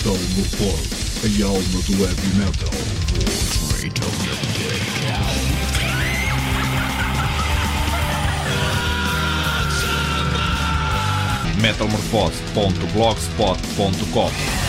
Metal Morphose, a alma do heavy metal. metalmorfose.blogspot.com muito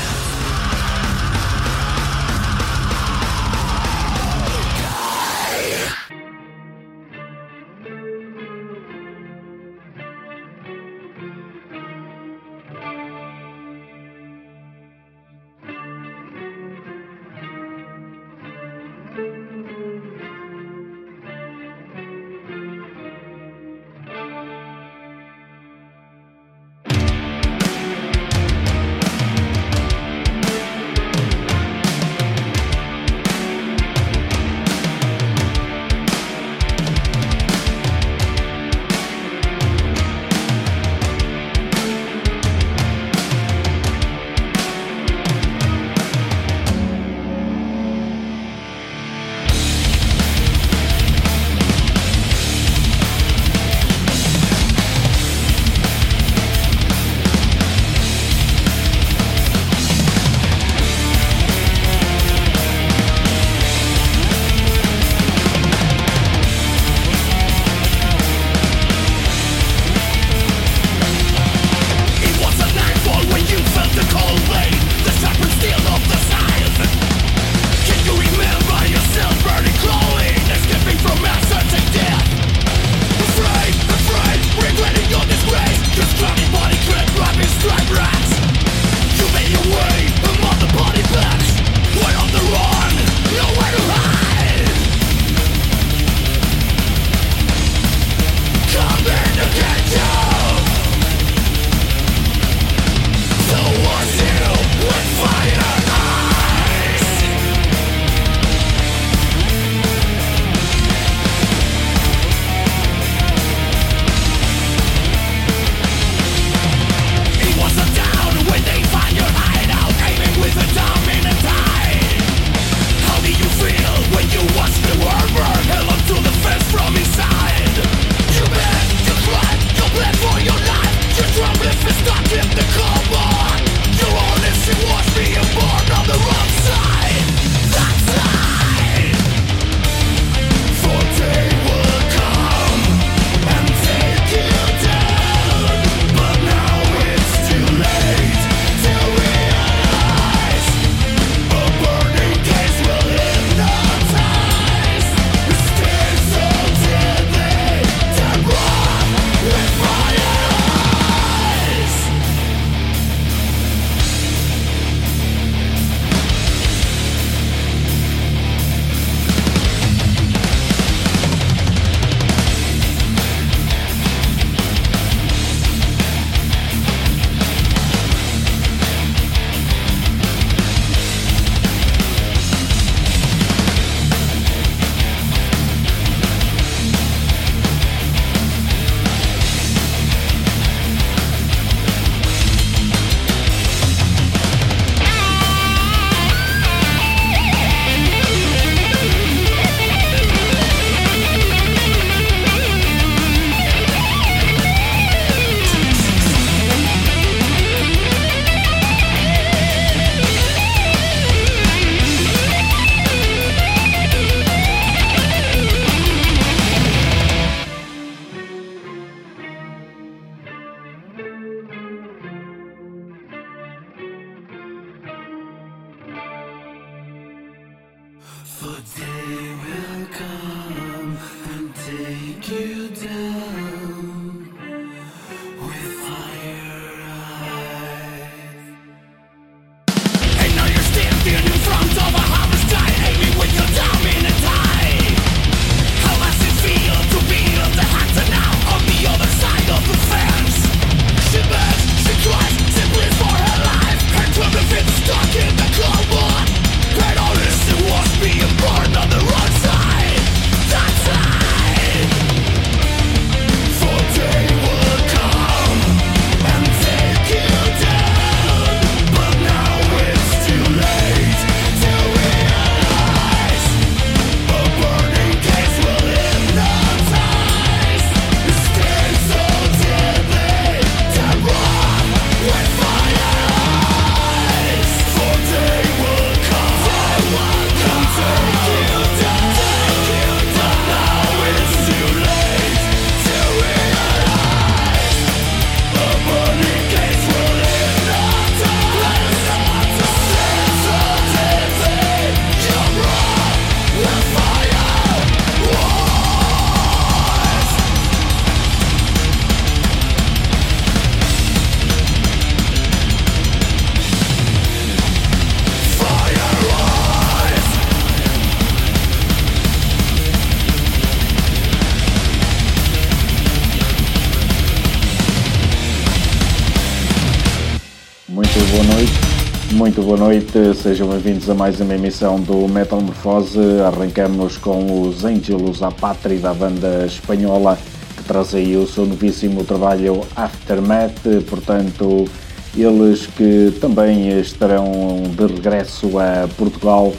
Muito boa noite, sejam bem-vindos a mais uma emissão do Metamorfose. Arrancamos com os Angelos à Pátria da banda espanhola que traz aí o seu novíssimo trabalho Aftermath, portanto, eles que também estarão de regresso a Portugal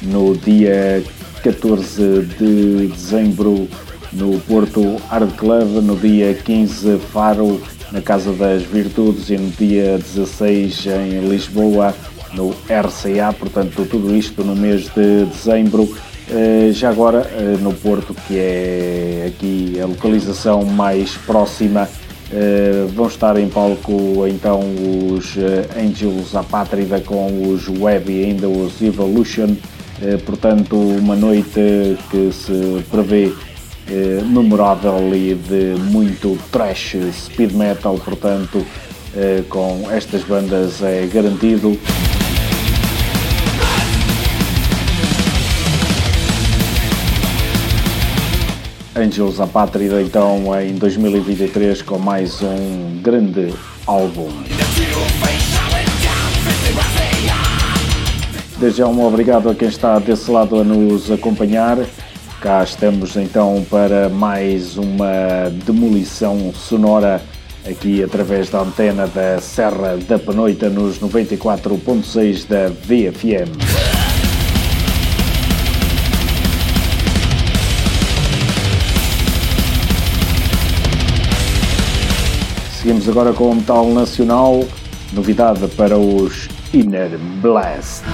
no dia 14 de dezembro no Porto Art Club, no dia 15 Faro na Casa das Virtudes e no dia 16 em Lisboa, no RCA, portanto tudo isto no mês de dezembro. Eh, já agora eh, no Porto, que é aqui a localização mais próxima, eh, vão estar em palco então os Angels à Pátrida com os Web e ainda os Evolution, portanto uma noite que se prevê eh, memorável e de muito trash speed metal, portanto, eh, com estas bandas é garantido. Angels a Pátria então em 2023 com mais um grande álbum. Desde já um obrigado a quem está desse lado a nos acompanhar. Cá estamos então para mais uma demolição sonora aqui através da antena da Serra da Panoita nos 94.6 da VFM. Seguimos agora com o metal nacional, novidade para os Inner Blast.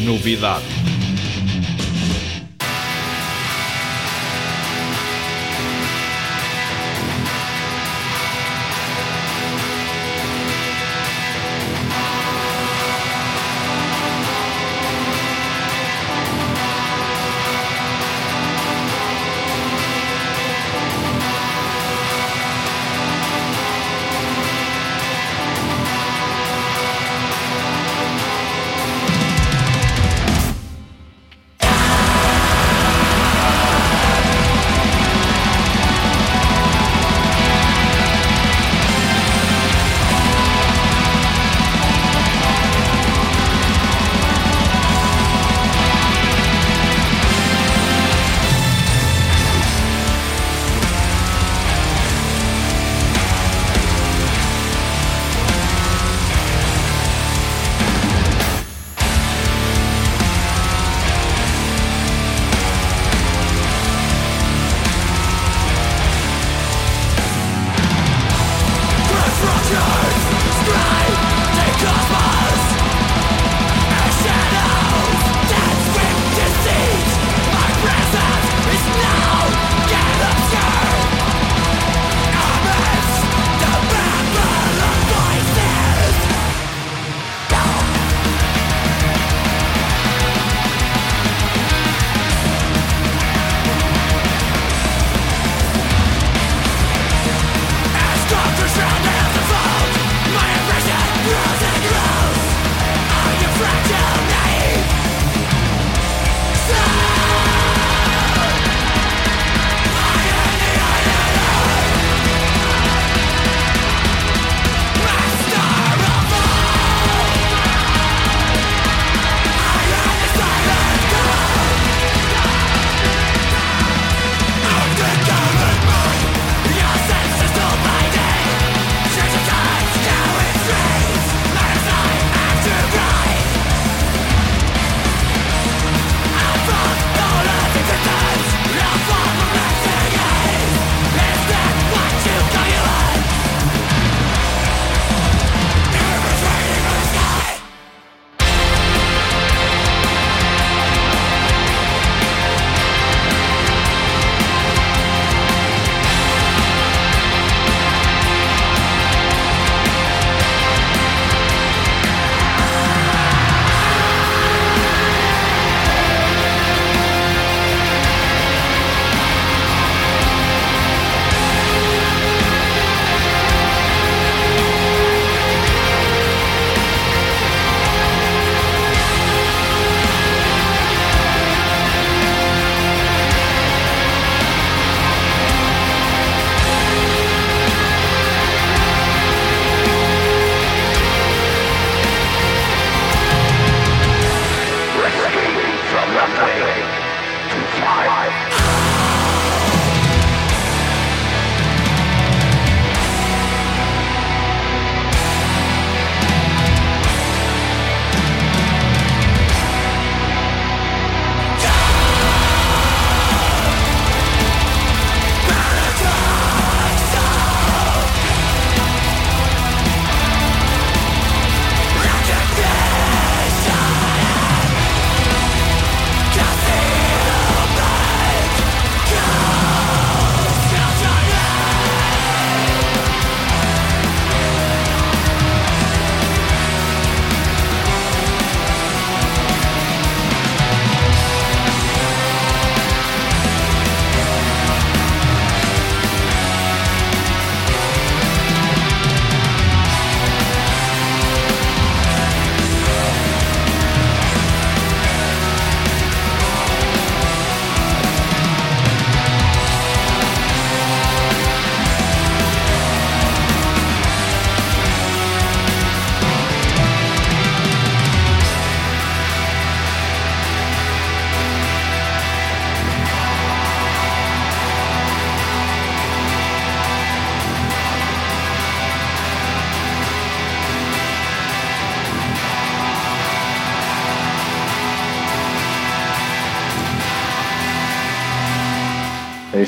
Novidade.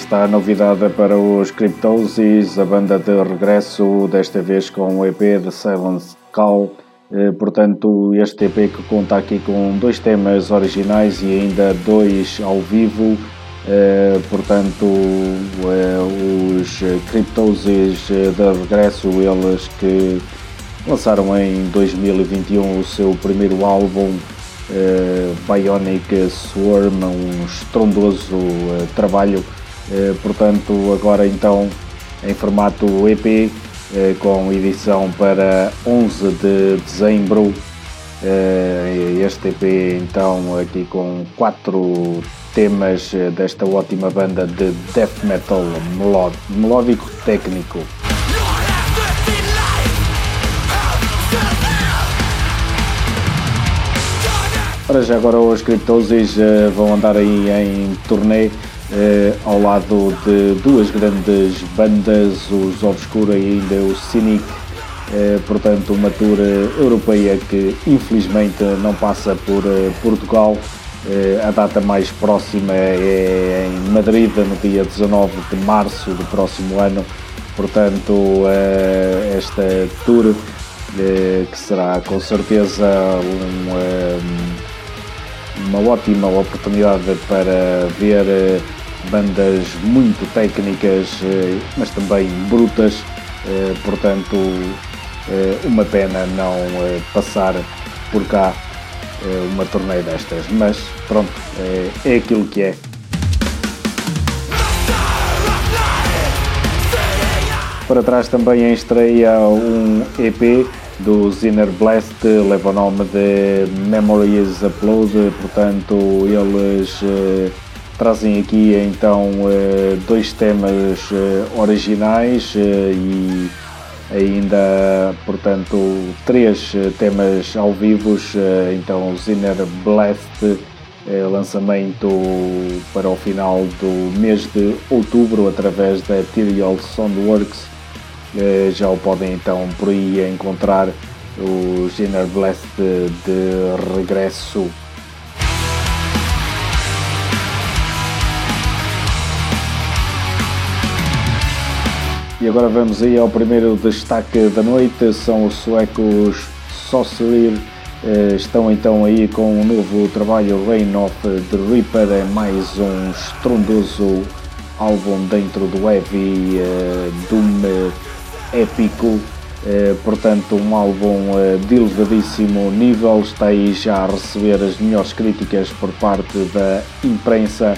Está a novidade para os Cryptosis, a banda de regresso, desta vez com o EP de Silence Call, Portanto, este EP que conta aqui com dois temas originais e ainda dois ao vivo. Portanto, os Cryptosis de regresso, eles que lançaram em 2021 o seu primeiro álbum Bionic Swarm, um estrondoso trabalho. Portanto, agora então em formato EP eh, com edição para 11 de dezembro. Eh, este EP então aqui com quatro temas eh, desta ótima banda de death metal melódico técnico. Para já agora os Cryptosis vão andar aí em turnê eh, ao lado de duas grandes bandas, os Obscura e ainda o Cynic, eh, portanto uma tour europeia que infelizmente não passa por eh, Portugal. a data mais próxima é em Madrid, no dia 19 de março do próximo ano. Portanto, esta tour, que será com certeza um, uma ótima oportunidade para ver bandas muito técnicas, eh, mas também brutas, eh, portanto, eh, uma pena não passar por cá uma torneio destas, mas pronto, é aquilo que é. Para trás também em estreia um EP do Zinner Blast, leva o nome de Memories Upload, portanto eles trazem aqui então eh, dois temas eh, originais eh, e ainda portanto três temas ao vivo então Zinner Blast lançamento para o final do mês de outubro através da Ethereal Soundworks. Já o podem então por aí encontrar o Zinner Blast de regresso E agora vamos aí ao primeiro destaque da noite, são os suecos Sorcerer, eh, estão então aí com um novo trabalho, Reign of the Reaper, é mais um estrondoso álbum dentro do heavy uh, doom épico, uh, portanto um álbum de elevadíssimo nível, está aí já a receber as melhores críticas por parte da imprensa.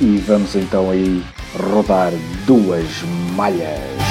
E vamos então aí rodar duas malhas.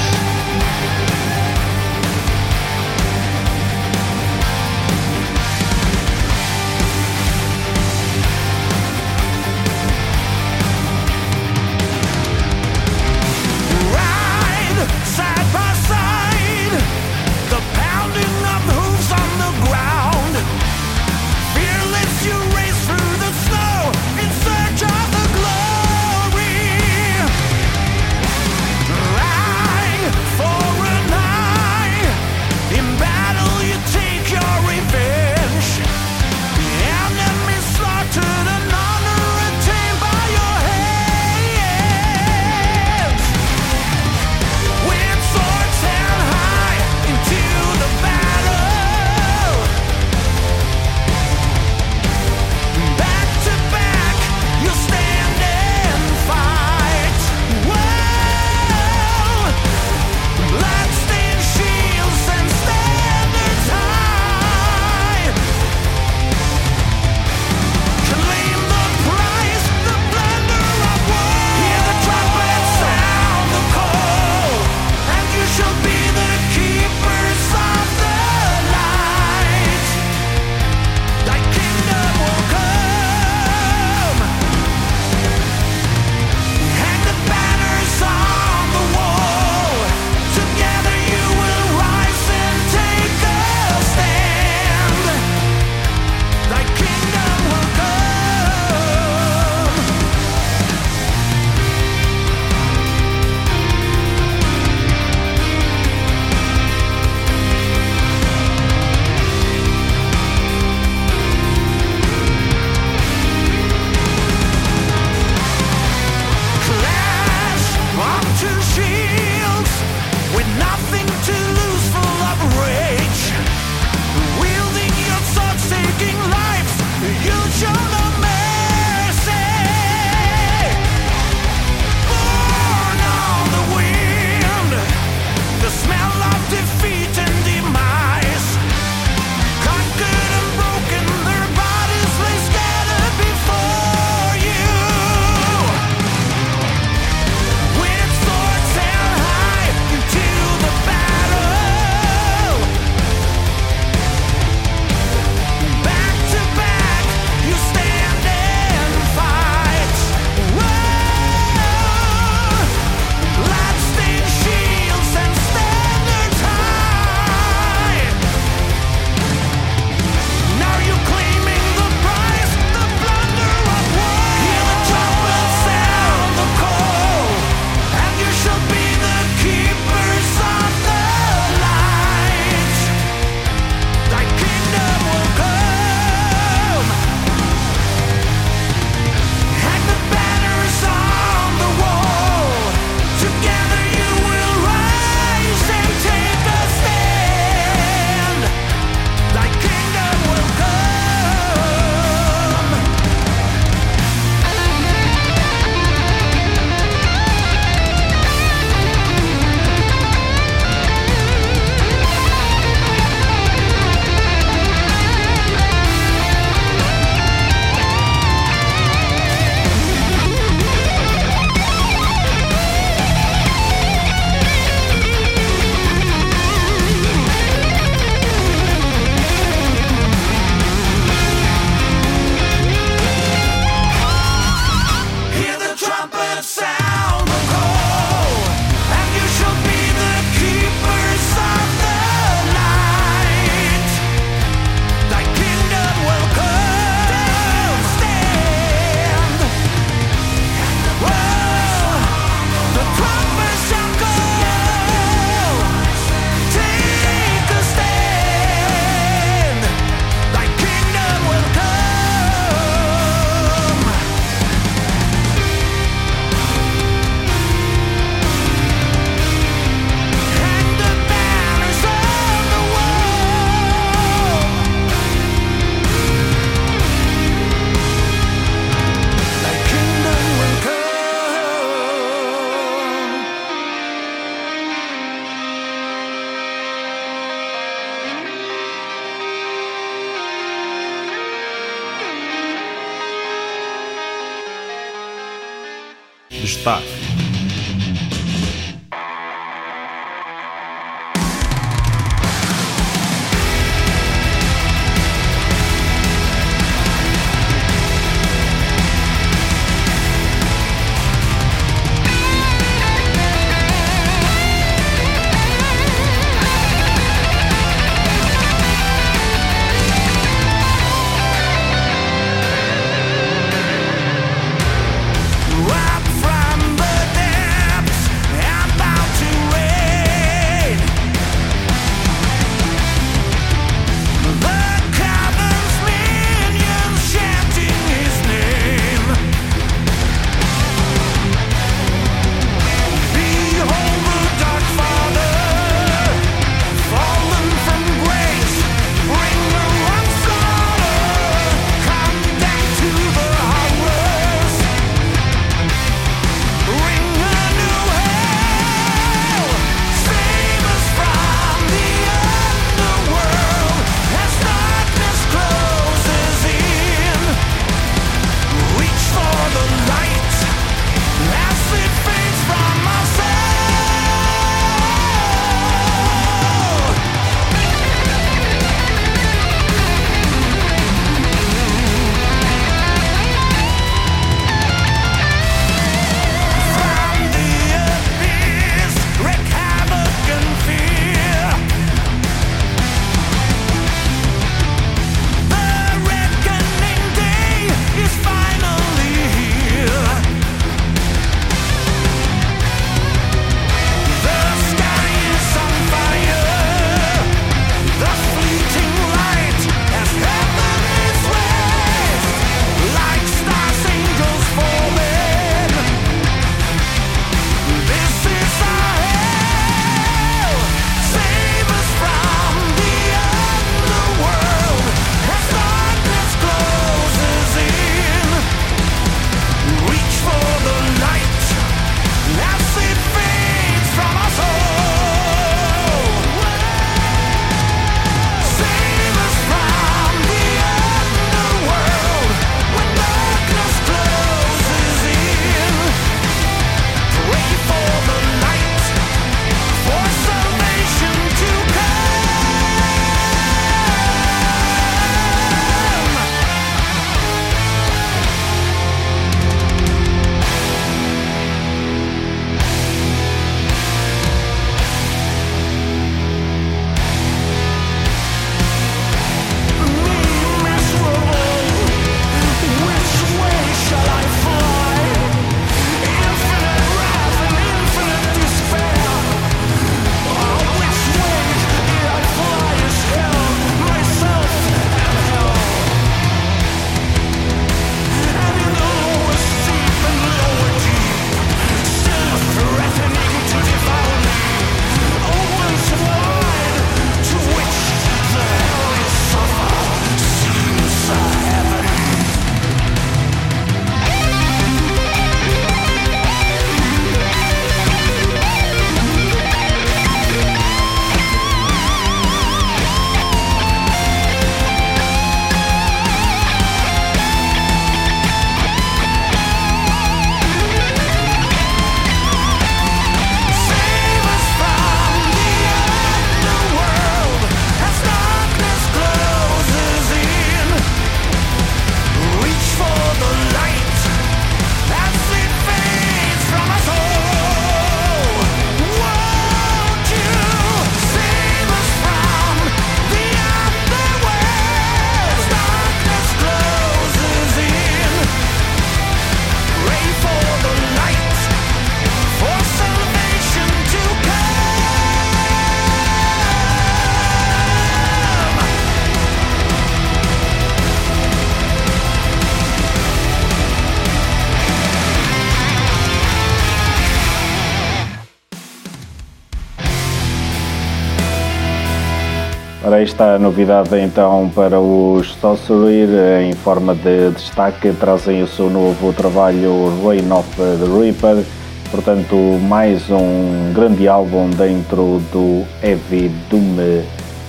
Esta novidade então para os Sorcerer, em forma de destaque, trazem o seu novo trabalho Reign of the Reaper, portanto, mais um grande álbum dentro do Heavy Doom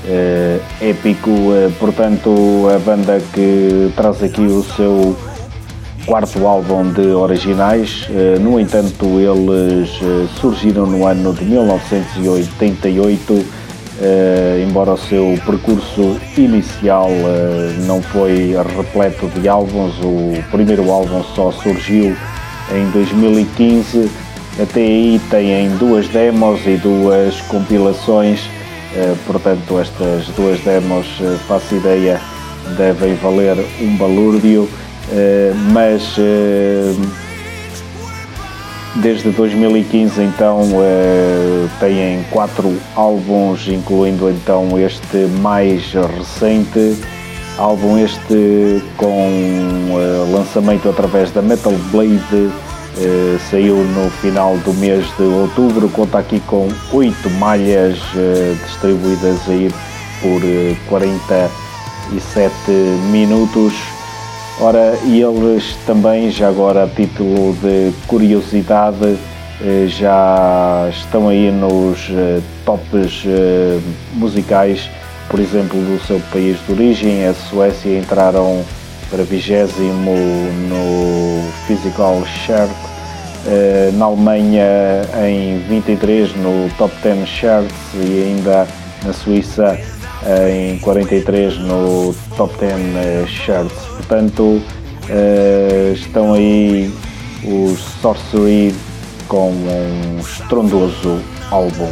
eh, épico, eh, portanto, a banda que traz aqui o seu quarto álbum de originais. No entanto, eles surgiram no ano de 1988 Uh, embora o seu percurso inicial uh, não foi repleto de álbuns, o primeiro álbum só surgiu em 2015. Até aí têm duas demos e duas compilações, uh, portanto, estas duas demos, faço ideia, devem valer um balúrdio, mas Desde 2015 então uh, têm quatro álbuns, incluindo então este mais recente, álbum este com uh, lançamento através da Metal Blade, uh, saiu no final do mês de outubro, conta aqui com oito malhas distribuídas aí por 47 minutos Ora, e eles também, já agora a título de curiosidade, eh, já estão aí nos eh, tops eh, musicais, por exemplo, do seu país de origem, a Suécia, entraram para vigésimo no Physical Chart, na Alemanha em 23 no Top 10 Charts e ainda na Suíça em 43 no Top 10 Charts portanto uh, estão aí os Sorcery com um estrondoso álbum.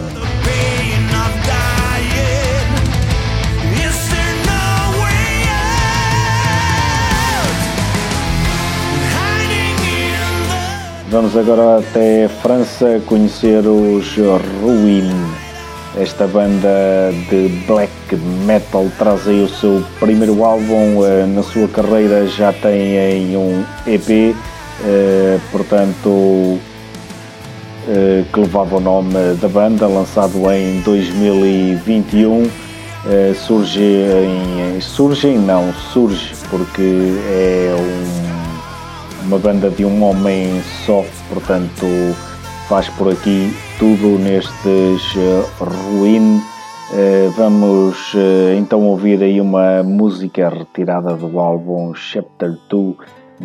Vamos agora até França conhecer os Ruin. Esta banda de black metal traz aí o seu primeiro álbum, eh, na sua carreira já tem um EP, eh, portanto eh, que levava o nome da banda, lançado em 2021. Surge em. Surge não, surge porque é um, uma banda de um homem só, portanto faz por aqui tudo nestes uh, Ruin. Uh, vamos uh, então ouvir aí uma música retirada do álbum Chapter 2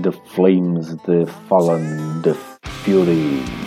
The Flames The Fallen The Fury.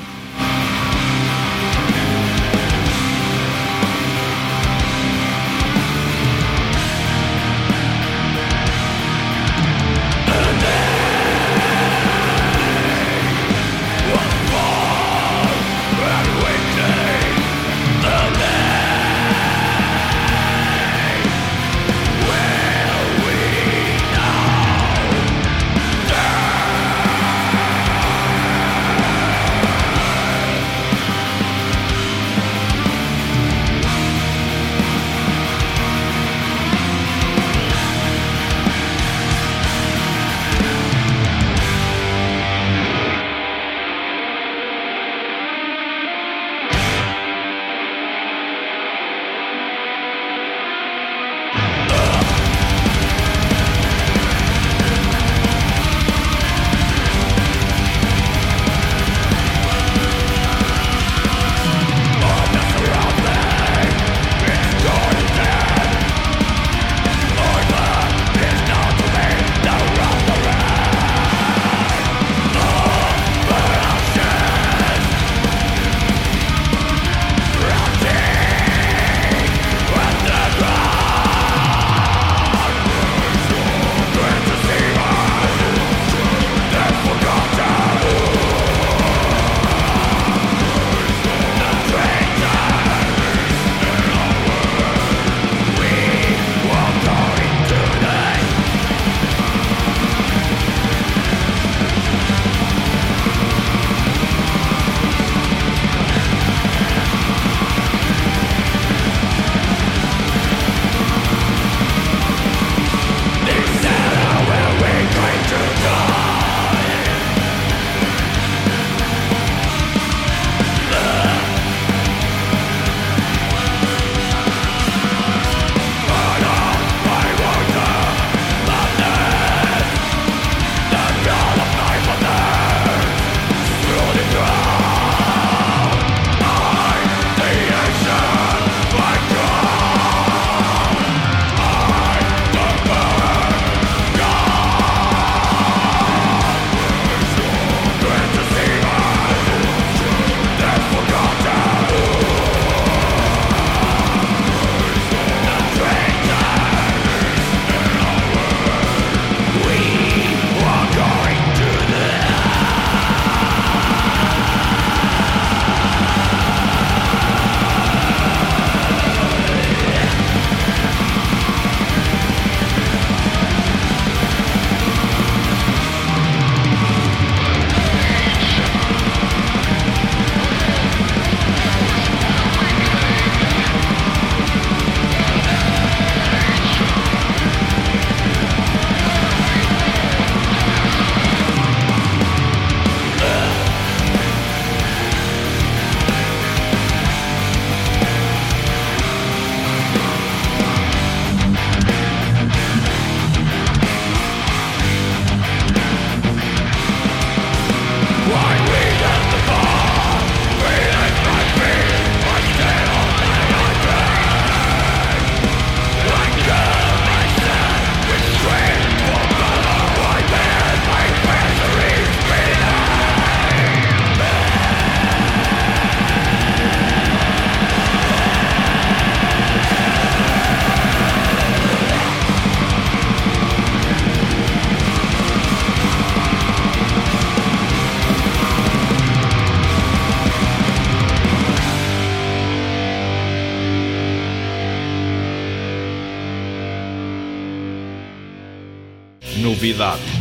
Novidade.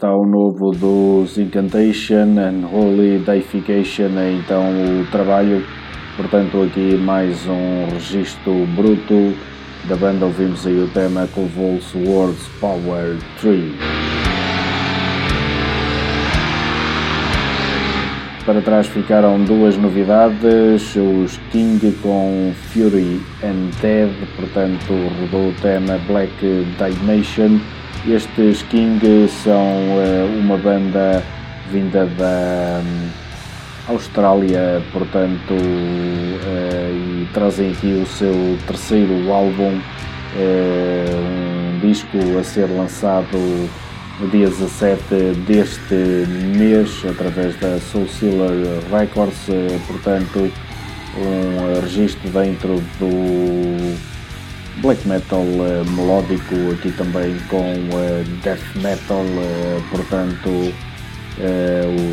Está o novo dos Incantation and Holy Deification, é então o trabalho. Portanto, aqui mais um registro bruto da banda. Ouvimos aí o tema Convulse Words Power 3. Para trás ficaram duas novidades, os King com Fury and Dead, portanto rodou o tema Black Dimension. Estes King são uh, uma banda vinda da um, Austrália, portanto, uh, e trazem aqui o seu terceiro álbum, uh, um disco a ser lançado no dia 17 deste mês, através da Soul Sealer Records, eh, portanto, um registro dentro do black metal eh, melódico, aqui também com eh, death metal, portanto,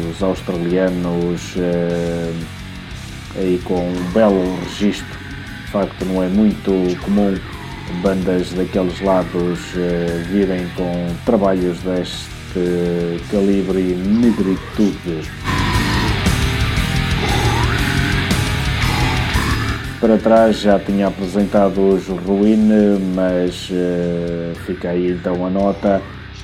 os australianos aí com um belo registro, de facto não é muito comum bandas daqueles lados virem com trabalhos deste calibre e negritude. Para trás já tinha apresentado os Ruin, mas uh, fica aí então a nota.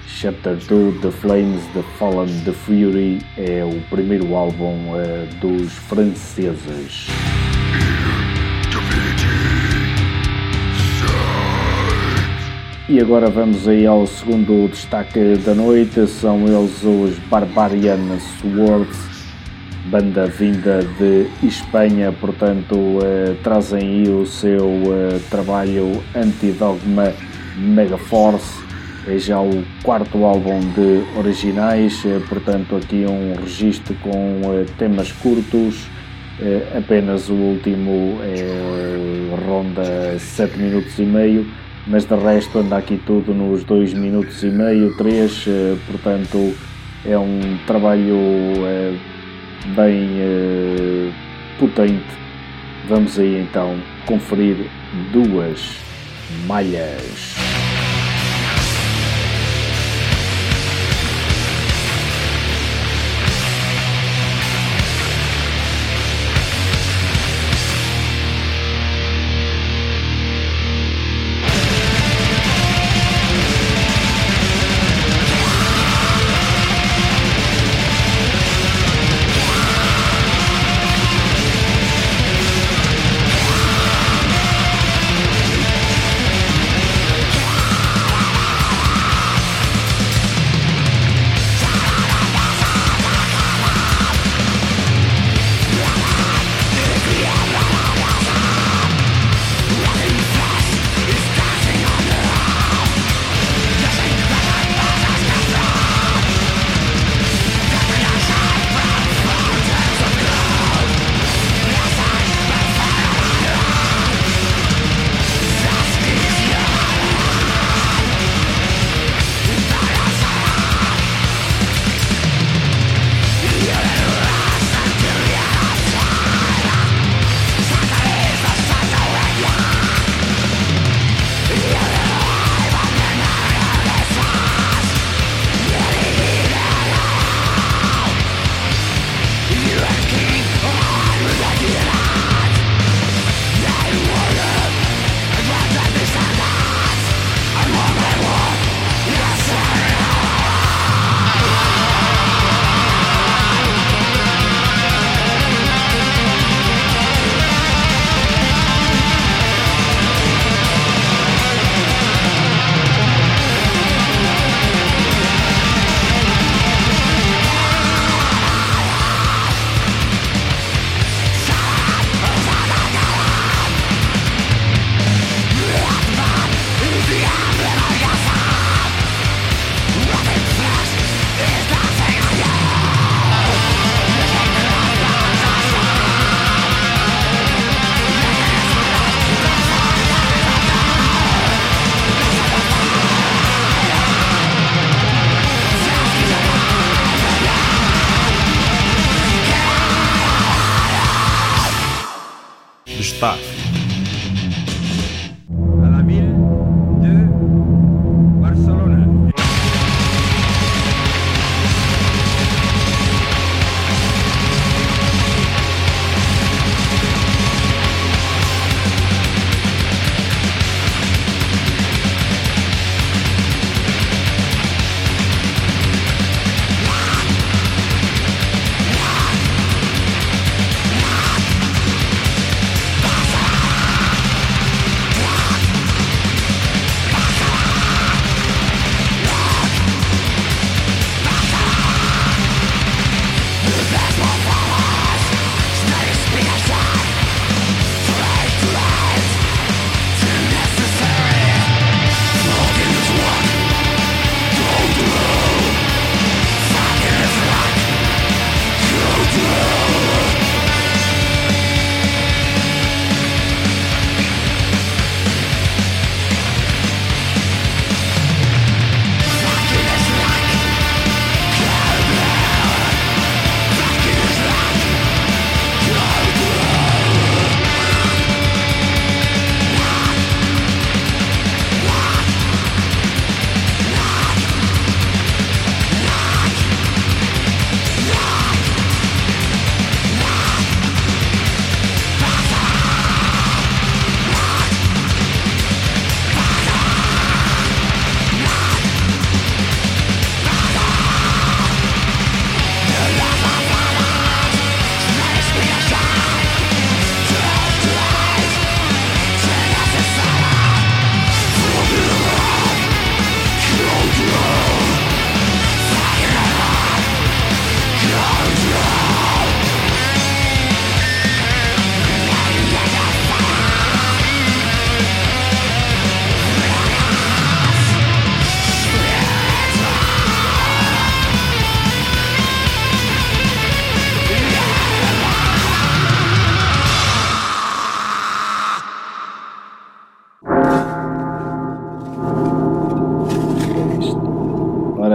Chapter 2, The Flames, The Fallen, The Fury é o primeiro álbum uh, dos franceses. E agora vamos aí ao segundo destaque da noite, são eles os Barbarian Swords, banda vinda de Espanha, portanto eh, trazem aí o seu eh, trabalho Antidogma Megaforce, é já o quarto álbum de originais, eh, portanto aqui um registro com eh, temas curtos, eh, apenas o último é, ronda 7 minutos e meio, mas de resto anda aqui tudo nos 2 minutos e meio, 3, eh, portanto é um trabalho eh, bem eh, potente. Vamos aí então conferir duas malhas.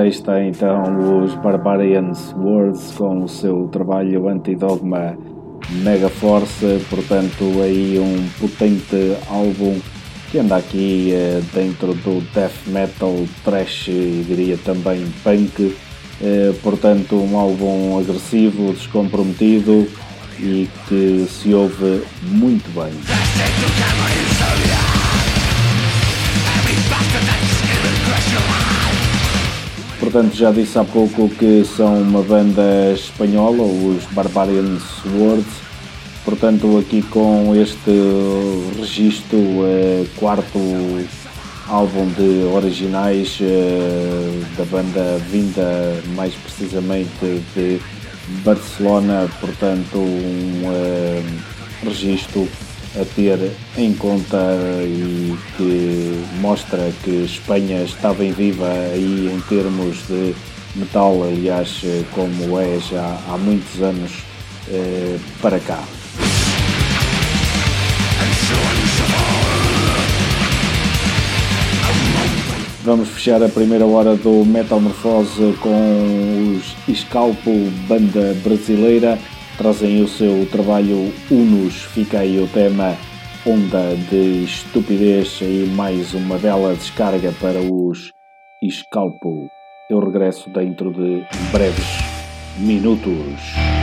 Está então os Barbarians Words com o seu trabalho Antidogma Mega Force, portanto aí um potente álbum que anda aqui eh, dentro do death metal, trash e diria também punk, eh, portanto um álbum agressivo, descomprometido e que se ouve muito bem. Portanto, já disse há pouco que são uma banda espanhola, os Barbarian Swords. Portanto, aqui com este registro, eh, quarto álbum de originais eh, da banda vinda mais precisamente de Barcelona, portanto um eh, registro a ter em conta e que mostra que Espanha está bem viva aí em termos de metal, aliás, como é já há muitos anos eh, para cá. Vamos fechar a primeira hora do Metal Morfose com os Scalpo, banda brasileira trazem o seu trabalho Unos. Fica aí o tema Onda de Estupidez e mais uma bela descarga para os Scalpo. Eu regresso dentro de breves minutos.